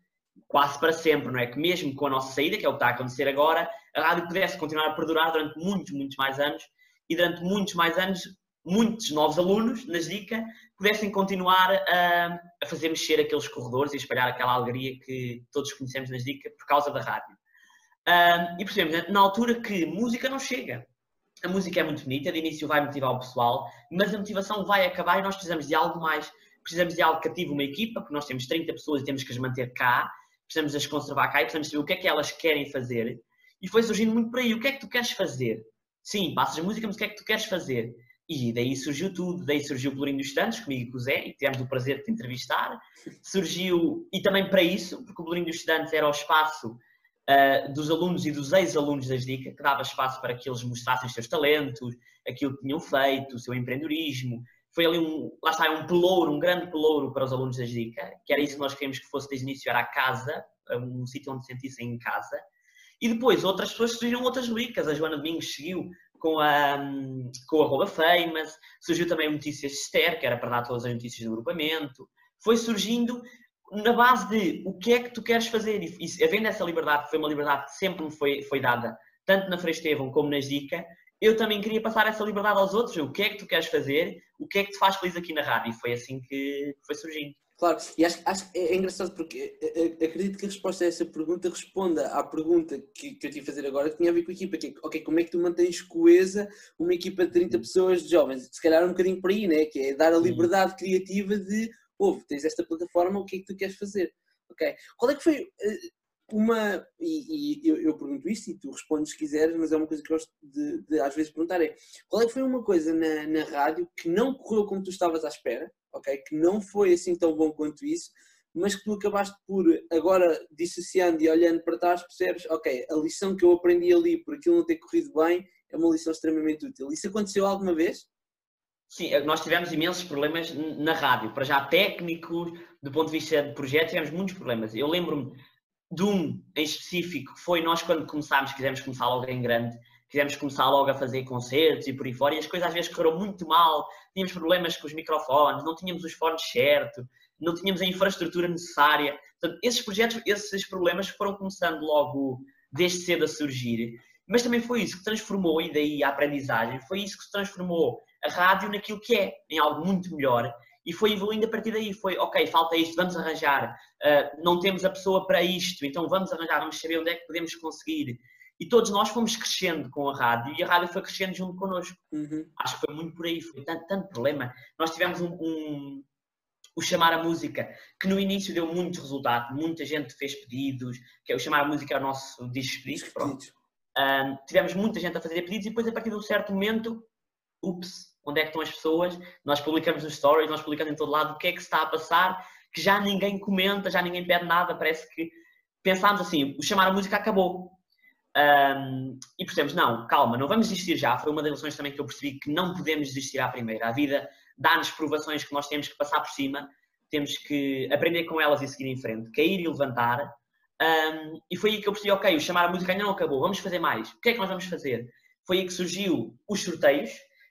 quase para sempre, não é? Que mesmo com a nossa saída, que é o que está a acontecer agora, a rádio pudesse continuar a perdurar durante muitos, muitos mais anos e durante muitos mais anos muitos novos alunos nas DICA pudessem continuar a, a, fazer mexer aqueles corredores e espalhar aquela alegria que todos conhecemos nas DICA por causa da rádio. E percebemos na altura que música não chega. A música é muito bonita, de início vai motivar o pessoal, mas a motivação vai acabar e nós precisamos de algo mais. Precisamos de algo que ative uma equipa, porque nós temos 30 pessoas e temos que as manter cá, precisamos as conservar cá e precisamos saber o que é que elas querem fazer. E foi surgindo muito por aí. O que é que tu queres fazer? Sim, passas a música, mas o que é que tu queres fazer? E daí surgiu tudo, daí surgiu o Pelourinho dos Estudantes, comigo e com o Zé, e tivemos o prazer de te entrevistar. Surgiu, e também para isso, porque o Pelourinho dos Estudantes era o espaço uh, dos alunos e dos ex-alunos das DICA, que dava espaço para que eles mostrassem os seus talentos, aquilo que tinham feito, o seu empreendedorismo. Foi ali um, lá está, um pelouro, um grande pelouro para os alunos das DICA, que era isso que nós queríamos que fosse desde o início, era a casa, um sítio onde se sentissem em casa. E depois outras pessoas surgiram outras rubricas. A Joana Domingos seguiu com a, com a Arroba Famous, surgiu também Notícias Esther, que era para dar todas as notícias do agrupamento. Foi surgindo na base de o que é que tu queres fazer. E, e havendo essa liberdade, que foi uma liberdade que sempre me foi, foi dada, tanto na Frei Estevão como nas Dica, eu também queria passar essa liberdade aos outros. O que é que tu queres fazer? O que é que te faz feliz aqui na rádio? E foi assim que foi surgindo.
Claro, e acho, acho que é engraçado porque eh, eh, acredito que a resposta a essa pergunta responda à pergunta que, que eu tive a fazer agora, que tinha a ver com a equipa, que é, ok, como é que tu mantens coesa uma equipa de 30 pessoas de jovens? Se calhar um bocadinho por aí, né? que é dar a liberdade criativa de, ouve, tens esta plataforma, o que é que tu queres fazer? Ok, qual é que foi eh, uma, e, e eu, eu, pergunto isto e tu respondes se quiseres, mas é uma coisa que gosto de, de às vezes perguntar, é, qual é que foi uma coisa na, na rádio que não correu como tu estavas à espera, ok? Que não foi assim tão bom quanto isso, mas que tu acabaste por, agora dissociando e olhando para trás, percebes, ok, a lição que eu aprendi ali por aquilo não ter corrido bem é uma lição extremamente útil. Isso aconteceu alguma vez?
Sim, nós tivemos imensos problemas na rádio. Para já técnicos, do ponto de vista de projeto, tivemos muitos problemas. Eu lembro-me de um em específico, foi nós quando começámos, quisemos começar logo em grande, quisemos começar logo a fazer concertos e por aí fora, e as coisas às vezes correram muito mal, tínhamos problemas com os microfones, não tínhamos os fones certos, não tínhamos a infraestrutura necessária. Portanto, esses projetos, esses problemas foram começando logo desde cedo a surgir, mas também foi isso que transformou, e daí a aprendizagem, foi isso que transformou a rádio naquilo que é, em algo muito melhor. E foi evoluindo a partir daí. Foi, ok, falta isto, vamos arranjar. Uh, não temos a pessoa para isto, então vamos arranjar, vamos saber onde é que podemos conseguir. E todos nós fomos crescendo com a rádio e a rádio foi crescendo junto connosco. Uhum. Acho que foi muito por aí, foi tanto, tanto problema. Nós tivemos um, um, o chamar a música, que no início deu muitos resultados, muita gente fez pedidos, que é o chamar a música é o nosso disco pedidos, pronto. Um, tivemos muita gente a fazer pedidos e depois a partir de um certo momento, ups, onde é que estão as pessoas? Nós publicamos nos stories, nós publicamos em todo lado o que é que está a passar, que já ninguém comenta, já ninguém pede nada, parece que pensámos assim, o chamar a música acabou. Um, e percebemos, não, calma, não vamos desistir já. Foi uma das lições também que eu percebi que não podemos desistir à primeira. A vida dá-nos provações que nós temos que passar por cima, temos que aprender com elas e seguir em frente, cair e levantar. Um, e foi aí que eu percebi, ok, o chamar a música ainda não acabou, vamos fazer mais. O que é que nós vamos fazer? Foi aí que surgiu os sorteios,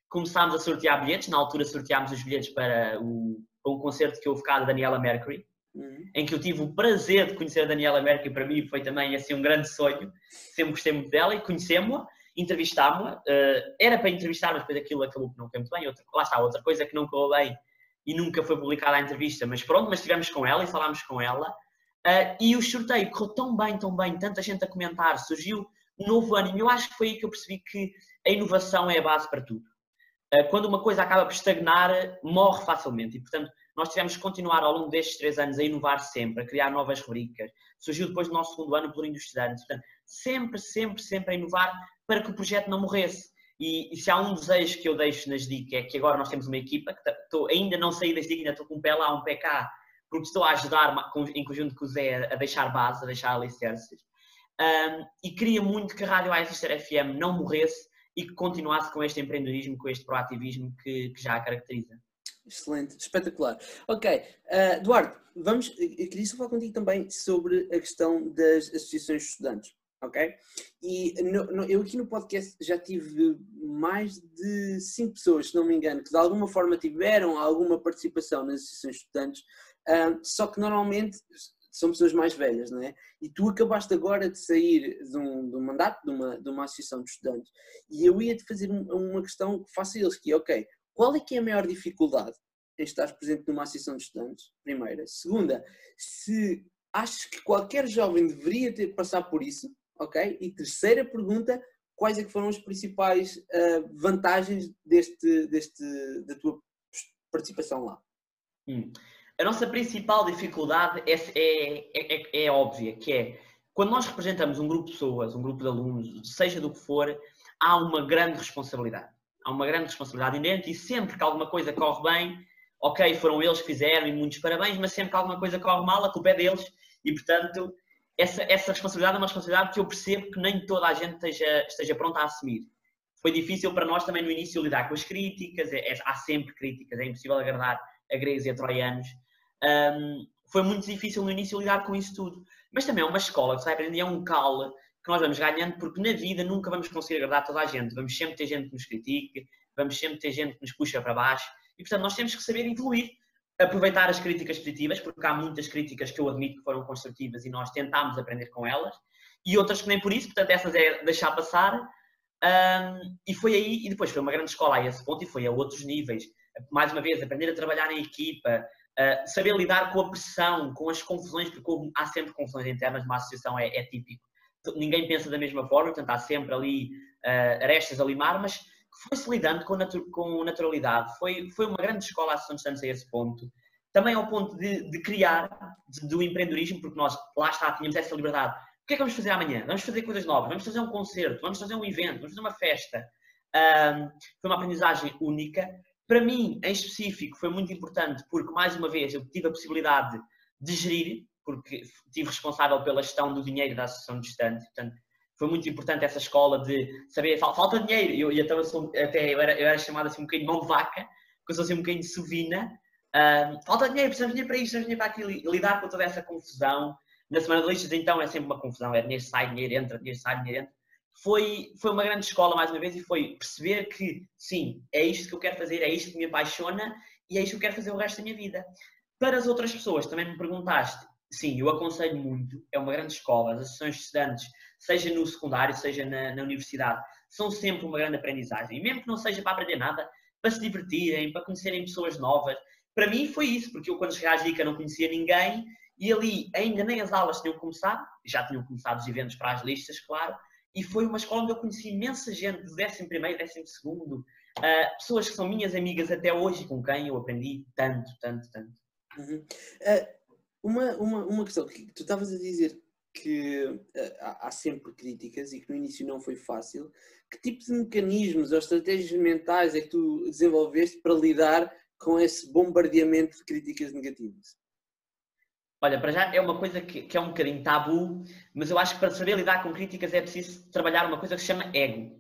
começámos a sortear bilhetes, na altura sorteámos os bilhetes para o, para o concerto que houve cá da Daniela Mercury, uhum. em que eu tive o prazer de conhecer a Daniela Mercury, para mim foi também assim um grande sonho, sempre gostei muito dela e conhecemos-la, entrevistámos-la, uh, era para entrevistar, mas depois aquilo acabou que não foi muito bem, outra, lá está, outra coisa que não correu bem e nunca foi publicada a entrevista, mas pronto, mas estivemos com ela e falámos com ela, uh, e o sorteio correu tão bem, tão bem, tanta gente a comentar, surgiu um novo ânimo, eu acho que foi aí que eu percebi que a inovação é a base para tudo. Uh, quando uma coisa acaba por estagnar, morre facilmente, e portanto nós tivemos que continuar ao longo destes três anos a inovar sempre, a criar novas rubricas. Surgiu depois do nosso segundo ano por Industriantes. Portanto, sempre, sempre, sempre a inovar para que o projeto não morresse. E, e, se há um desejo que eu deixo nas DIC é que agora nós temos uma equipa, que estou, ainda não saí das DIC, ainda estou com um pé lá, um pé cá, porque estou a ajudar em conjunto com o Zé a deixar base, a deixar alicerces. Um, e queria muito que a Rádio Aislister FM não morresse e que continuasse com este empreendedorismo, com este proativismo que, que já a caracteriza.
Excelente, espetacular. Ok, uh, Duarte, vamos, eu queria só falar contigo também sobre a questão das associações de estudantes, ok? E no, no, eu aqui no podcast já tive mais de cinco pessoas, se não me engano, que de alguma forma tiveram alguma participação nas associações de estudantes, uh, só que normalmente são pessoas mais velhas, não é? E tu acabaste agora de sair de um, de um mandato de uma, de uma associação de estudantes e eu ia-te fazer uma questão que faço a eles, que é, ok, qual é que é a maior dificuldade em estar presente numa associação de estudantes? Primeira. Segunda, se achas que qualquer jovem deveria ter passar por isso, ok? E terceira pergunta, quais é que foram as principais uh, vantagens deste, deste, da tua participação lá?
Hum. A nossa principal dificuldade é, é, é, é, óbvia, que é quando nós representamos um grupo de pessoas, um grupo de alunos, seja do que for, há uma grande responsabilidade há uma grande responsabilidade inerente e sempre que alguma coisa corre bem, ok, foram eles que fizeram e muitos parabéns, mas sempre que alguma coisa corre mal, a culpa é deles e, portanto, essa, essa responsabilidade é uma responsabilidade que eu percebo que nem toda a gente esteja, esteja pronta a assumir. Foi difícil para nós também no início lidar com as críticas, é, é, há sempre críticas, é impossível agradar a gregos e a troianos. Um, foi muito difícil no início lidar com isso tudo. Mas também é uma escola que se vai aprender, é um cal que nós vamos ganhando, porque na vida nunca vamos conseguir agradar toda a gente. Vamos sempre ter gente que nos critique, vamos sempre ter gente que nos puxa para baixo. E, portanto, nós temos que saber evoluir, aproveitar as críticas positivas, porque há muitas críticas que eu admito que foram construtivas e nós tentámos aprender com elas, e outras que nem por isso, portanto, essas é deixar passar. Um, e foi aí, e depois foi uma grande escola a esse ponto, e foi a outros níveis. Mais uma vez, aprender a trabalhar em equipa, uh, saber lidar com a pressão, com as confusões, porque há sempre confusões internas numa associação, é, é típico ninguém pensa da mesma forma, portanto há sempre ali uh, arestas a limar, mas foi-se lidando com, natu com naturalidade. Foi, foi uma grande escola a Associação de Santos a esse ponto. Também ao ponto de, de criar, do empreendedorismo, porque nós, lá está, tínhamos essa liberdade. O que é que vamos fazer amanhã? Vamos fazer coisas novas, vamos fazer um concerto, vamos fazer um evento, vamos fazer uma festa. Foi uma aprendizagem única. Para mim, em específico, foi muito importante porque, mais uma vez, eu tive a possibilidade de gerir porque estive responsável pela gestão do dinheiro da Associação de Estudantes. Portanto, foi muito importante essa escola de saber, falta dinheiro. Eu, então, eu sou, até eu era, eu era chamado assim um bocadinho de mão de vaca, porque eu sou assim um bocadinho de sovina. Um, falta dinheiro, precisamos de dinheiro para isto, precisamos de dinheiro para aquilo. Lidar com toda essa confusão. Na semana de listas, então, é sempre uma confusão. É dinheiro sai, dinheiro entra, dinheiro sai, dinheiro entra. Foi, foi uma grande escola, mais uma vez, e foi perceber que, sim, é isto que eu quero fazer, é isto que me apaixona e é isto que eu quero fazer o resto da minha vida. Para as outras pessoas, também me perguntaste, sim, eu aconselho muito. É uma grande escola. As associações de estudantes, seja no secundário, seja na, na, universidade, são sempre uma grande aprendizagem. E mesmo que não seja para aprender nada, para se divertirem, para conhecerem pessoas novas, para mim foi isso, porque eu quando cheguei à GICA não conhecia ninguém e ali ainda nem as aulas tinham começado, já tinham começado os eventos para as listas, claro, e foi uma escola onde eu conheci imensa gente do 11 primeiro, 12 segundo, uh, pessoas que são minhas amigas até hoje, com quem eu aprendi tanto, tanto, tanto.
Uhum. Uh, uma, uma, uma questão, que tu estavas a dizer que uh, há sempre críticas e que no início não foi fácil. Que tipo de mecanismos ou estratégias mentais é que tu desenvolveste para lidar com esse bombardeamento de críticas negativas?
Olha, para já é uma coisa que, que, é um bocadinho tabu, mas eu acho que para saber lidar com críticas é preciso trabalhar uma coisa que se chama ego.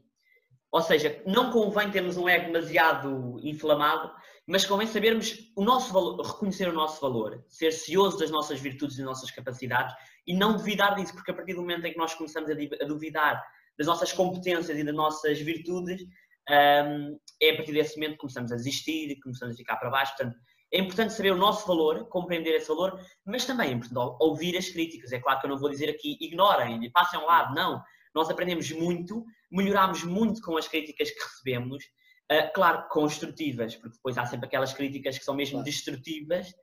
Ou seja, não convém termos um ego demasiado inflamado, mas convém sabermos o nosso valor, reconhecer o nosso valor, ser cioso das nossas virtudes e das nossas capacidades e não duvidar disso, porque a partir do momento em que nós começamos a duvidar das nossas competências e das nossas virtudes, um, é a partir desse momento que começamos a desistir, começamos a ficar para baixo. Portanto, é importante saber o nosso valor, compreender esse valor, mas também é importante ouvir as críticas. É claro que eu não vou dizer aqui ignorem, passem ao lado, não. Nós aprendemos muito, melhoramos muito com as críticas que recebemos, uh, claro, construtivas, porque depois há sempre aquelas críticas que são mesmo claro. destrutivas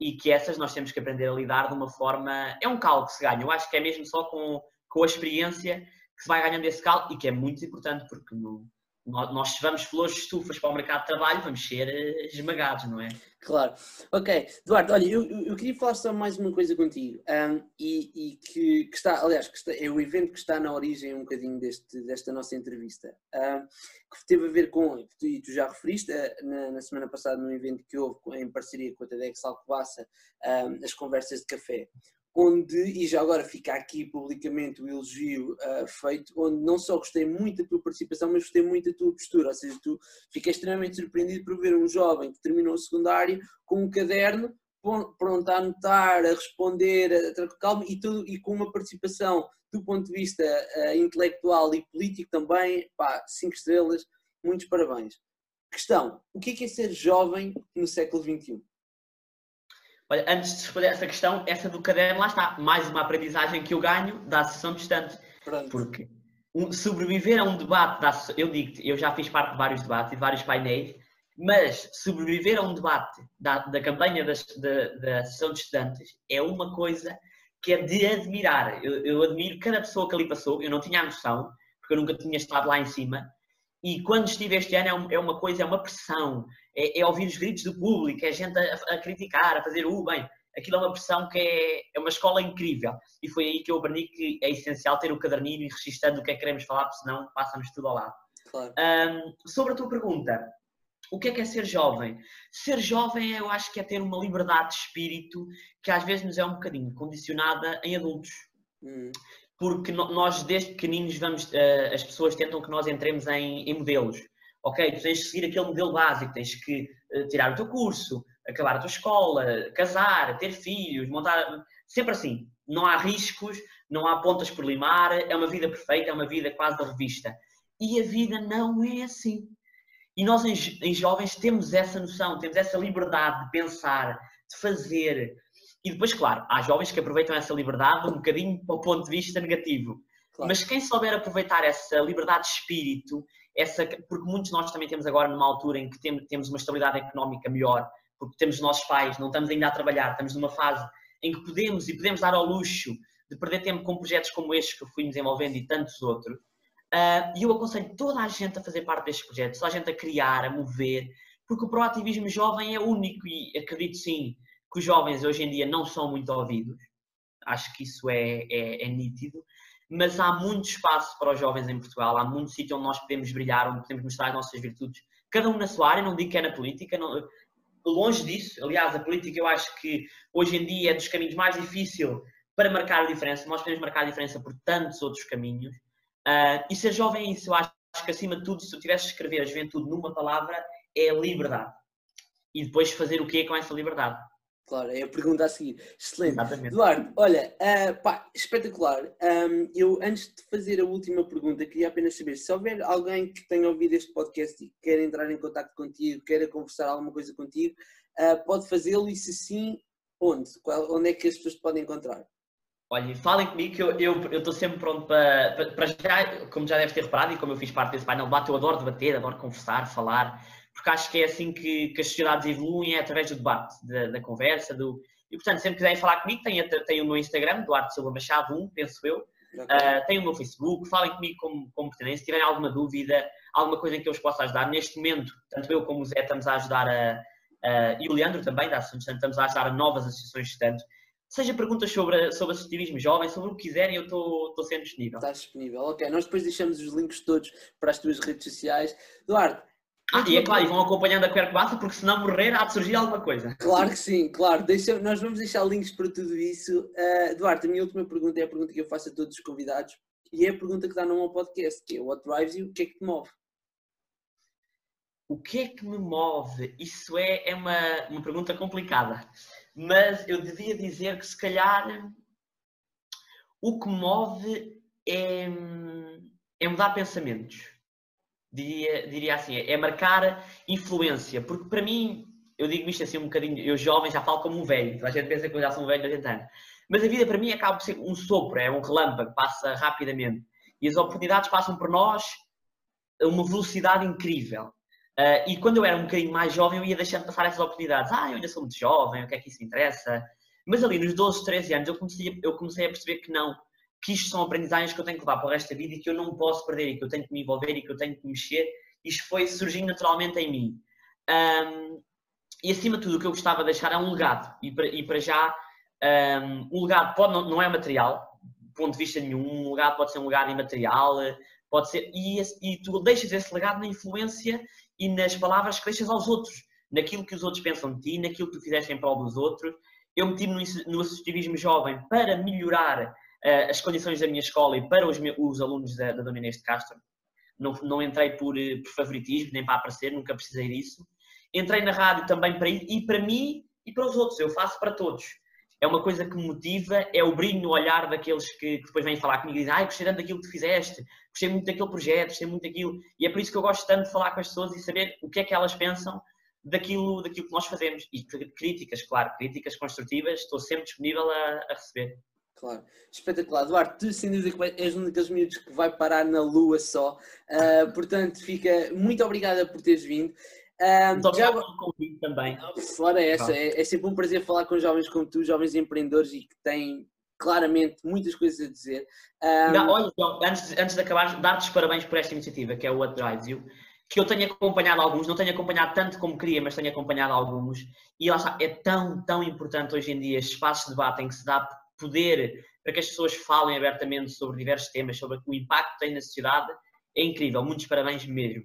e que essas nós temos que aprender a lidar de uma forma. É um calo que se ganha, eu acho que é mesmo só com, com a experiência que se vai ganhando esse calo e que é muito importante, porque no, nós se vamos flores de estufas para o mercado de trabalho, vamos ser eh, esmagados, não é?
Claro. Ok. Eduardo, olha, eu, eu queria falar só mais uma coisa contigo. Um, e, e que, que, está, aliás, que está, é o evento que está na origem um bocadinho deste, desta nossa entrevista. Um, que teve a ver com, e tu, tu, já referiste, eh, na, na, semana passada, num evento que houve em parceria com a TEDx Alcobaça, um, as conversas de café onde, e já agora fica aqui publicamente o elogio uh, feito, onde não só gostei muito da tua participação, mas gostei muito da tua postura, ou seja, tu fiquei extremamente surpreendido por ver um jovem que terminou o secundário com um caderno pronto a anotar, a responder, a ter calma e, tudo, e com uma participação do ponto de vista uh, intelectual e político também, pá, cinco estrelas, muitos parabéns. Questão, o que é, que é ser jovem no século XXI?
Olha, antes de responder essa questão, essa do caderno, lá está, mais uma aprendizagem que eu ganho da Associação Distante. Pronto. Porque um, sobreviver a um debate, da, eu digo eu já fiz parte de vários debates e de vários painéis, mas sobreviver a um debate da, da campanha das, da, da Associação de Estudantes é uma coisa que é de admirar. Eu, eu, admiro cada pessoa que ali passou, eu não tinha a noção, porque eu nunca tinha estado lá em cima, e quando estive este ano é, uma coisa, é uma pressão, é, é ouvir os gritos do público, é gente a, a, criticar, a fazer o bem. Aquilo é uma pressão que é, é uma escola incrível. E foi aí que eu aprendi que é essencial ter o caderninho e registando o que é que queremos falar, porque senão passa-nos tudo ao lado. Claro. Um, sobre a tua pergunta, o que é que é ser jovem? Ser jovem, eu acho que é ter uma liberdade de espírito que às vezes nos é um bocadinho condicionada em adultos. Hum porque nós desde pequeninos vamos, uh, as pessoas tentam que nós entremos em, em, modelos. Ok, tu tens de seguir aquele modelo básico, tens que uh, tirar o teu curso, acabar a tua escola, casar, ter filhos, montar. Sempre assim. Não há riscos, não há pontas por limar, é uma vida perfeita, é uma vida quase da revista. E a vida não é assim. E nós, em jovens, temos essa noção, temos essa liberdade de pensar, de fazer, e depois, claro, há jovens que aproveitam essa liberdade um bocadinho para o ponto de vista negativo. Claro. Mas quem souber aproveitar essa liberdade de espírito, essa, porque muitos de nós também temos agora numa altura em que temos uma estabilidade económica melhor, porque temos os nossos pais, não estamos ainda a trabalhar, estamos numa fase em que podemos e podemos dar ao luxo de perder tempo com projetos como estes que fui desenvolvendo e tantos outros. Uh, e eu aconselho toda a gente a fazer parte destes projetos, toda a gente a criar, a mover, porque o proativismo jovem é único e acredito sim que os jovens hoje em dia não são muito ouvidos, acho que isso é, é, é nítido, mas há muito espaço para os jovens em Portugal, há muito sítio onde nós podemos brilhar, onde podemos mostrar as nossas virtudes, cada um na sua área, não digo que é na política, não, longe disso, aliás, a política eu acho que hoje em dia é dos caminhos mais difíceis para marcar a diferença, nós podemos marcar a diferença por tantos outros caminhos, uh, e ser jovem é isso, eu acho, que acima de tudo, se eu tivesse de escrever a juventude numa palavra, é liberdade. E depois fazer o quê com essa liberdade?
Claro, é a pergunta a seguir. Excelente. Exatamente. Eduardo, olha, uh, pá, espetacular. Um, eu, antes de fazer a última pergunta, queria apenas saber se houver alguém que tenha ouvido este podcast e queira entrar em contato contigo, queira conversar alguma coisa contigo, uh, pode fazê-lo e se sim, onde? Qual, onde é que as pessoas te podem encontrar?
Olha, falem comigo que eu estou sempre pronto para, para, para, já, como já deves ter reparado e como eu fiz parte desse painel debate, eu adoro debater, adoro conversar, falar porque acho que é assim que, que as sociedades evoluem, é através do debate, da, da conversa, do... E, portanto, sempre quiserem falar comigo, tem, tem o meu Instagram, Duarte Silva Machado 1, penso eu, uh, tem o meu Facebook, falem comigo como, como pretendem, se tiverem alguma dúvida, alguma coisa em que eu vos possa ajudar. Neste momento, tanto eu como o Zé estamos a ajudar a, a e o Leandro também, da Associação estamos a ajudar a novas associações de estudantes. Seja perguntas sobre, sobre associativismo jovem, sobre o que quiserem, eu estou sempre disponível.
Estás disponível, ok. Nós depois deixamos os links todos para as tuas redes sociais. Duarte,
ah, e é claro, e vão acompanhando a Quercubata, porque se não morrer há de surgir alguma coisa.
Claro que sim, claro. Deixa, nós vamos deixar links para tudo isso. Uh, Duarte, a minha última pergunta é a pergunta que eu faço a todos os convidados e é a pergunta que dá no meu podcast, que é What drives you? O que é que te move?
O que é que me move? Isso é, é uma, uma pergunta complicada. Mas eu devia dizer que se calhar o que move é, é mudar pensamentos diria, diria assim, é marcar influência, porque para mim, eu digo isto assim um bocadinho, eu jovem já falo como um velho, a gente pensa que eu já sou um velho de 80 anos, mas a vida para mim acaba por ser um sopro, é um relâmpago, passa rapidamente, e as oportunidades passam por nós a uma velocidade incrível. Uh, e quando eu era um bocadinho mais jovem, eu ia deixando passar essas oportunidades. Ah, eu ainda sou muito jovem, o que é que isso interessa? Mas ali nos 12, 13 anos, eu comecei, eu comecei a perceber que não, que isto são aprendizagens que eu tenho que levar para o resto da vida e que eu não posso perder e que eu tenho que me envolver e que eu tenho que mexer. Isto foi surgindo naturalmente em mim. Um, e acima de tudo, o que eu gostava de deixar é um legado. E para, e para já, um, um legado pode, não, não, é material, ponto de vista nenhum. Um legado pode ser um legado imaterial, pode ser. E, e tu deixas esse legado na influência e nas palavras que deixas aos outros, naquilo que os outros pensam de ti, naquilo que tu fizeste em prol dos outros. Eu meti-me no, no associativismo jovem para melhorar uh, as condições da minha escola e para os, meus, os alunos da, da Dona Inês de Castro. Não, não entrei por, eh, por, favoritismo, nem para aparecer, nunca precisei disso. Entrei na rádio também para ir, e para mim e para os outros, eu faço para todos. É uma coisa que me motiva, é o brilho no olhar daqueles que, que depois vêm falar comigo e dizem, ai, gostei tanto daquilo que tu fizeste, gostei muito daquele projeto, gostei muito daquilo. E é por isso que eu gosto tanto de falar com as pessoas e saber o que é que elas pensam daquilo, daquilo que nós fazemos. E críticas, claro, críticas construtivas, estou sempre disponível a, a receber.
Claro, espetacular. Duarte, tu sem dúvida que és um daqueles miúdos que vai parar na lua só. Uh, portanto, fica muito obrigada por teres vindo.
Uh, já... pelo convite também.
Fora essa, é, é, sempre um prazer falar com jovens como tu, jovens empreendedores e que têm claramente muitas coisas a dizer.
Um... Não, olha, João, antes, antes de acabar, dar-te os parabéns por esta iniciativa, que é o What Drives You, que eu tenho acompanhado alguns, não tenho acompanhado tanto como queria, mas tenho acompanhado alguns, e lá está, é tão, tão importante hoje em dia espaços de debate em que se dá poder para que as pessoas falem abertamente sobre diversos temas, sobre o impacto que tem na sociedade, é incrível. Muitos parabéns mesmo.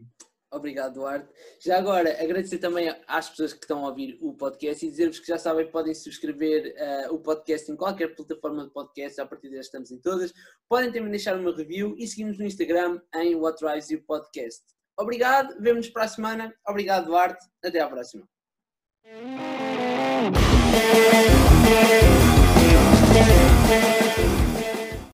Obrigado, Duarte. Já agora, agradecer também às pessoas que estão a ouvir o podcast e dizer-vos que já sabem que podem subscrever uh, o podcast em qualquer plataforma de podcast, a partir de já estamos em todas. Podem também deixar uma review e seguir-nos no Instagram em What Drives You Podcast. Obrigado, vemo-nos para a semana. Obrigado, Duarte. Até à próxima. Thank you.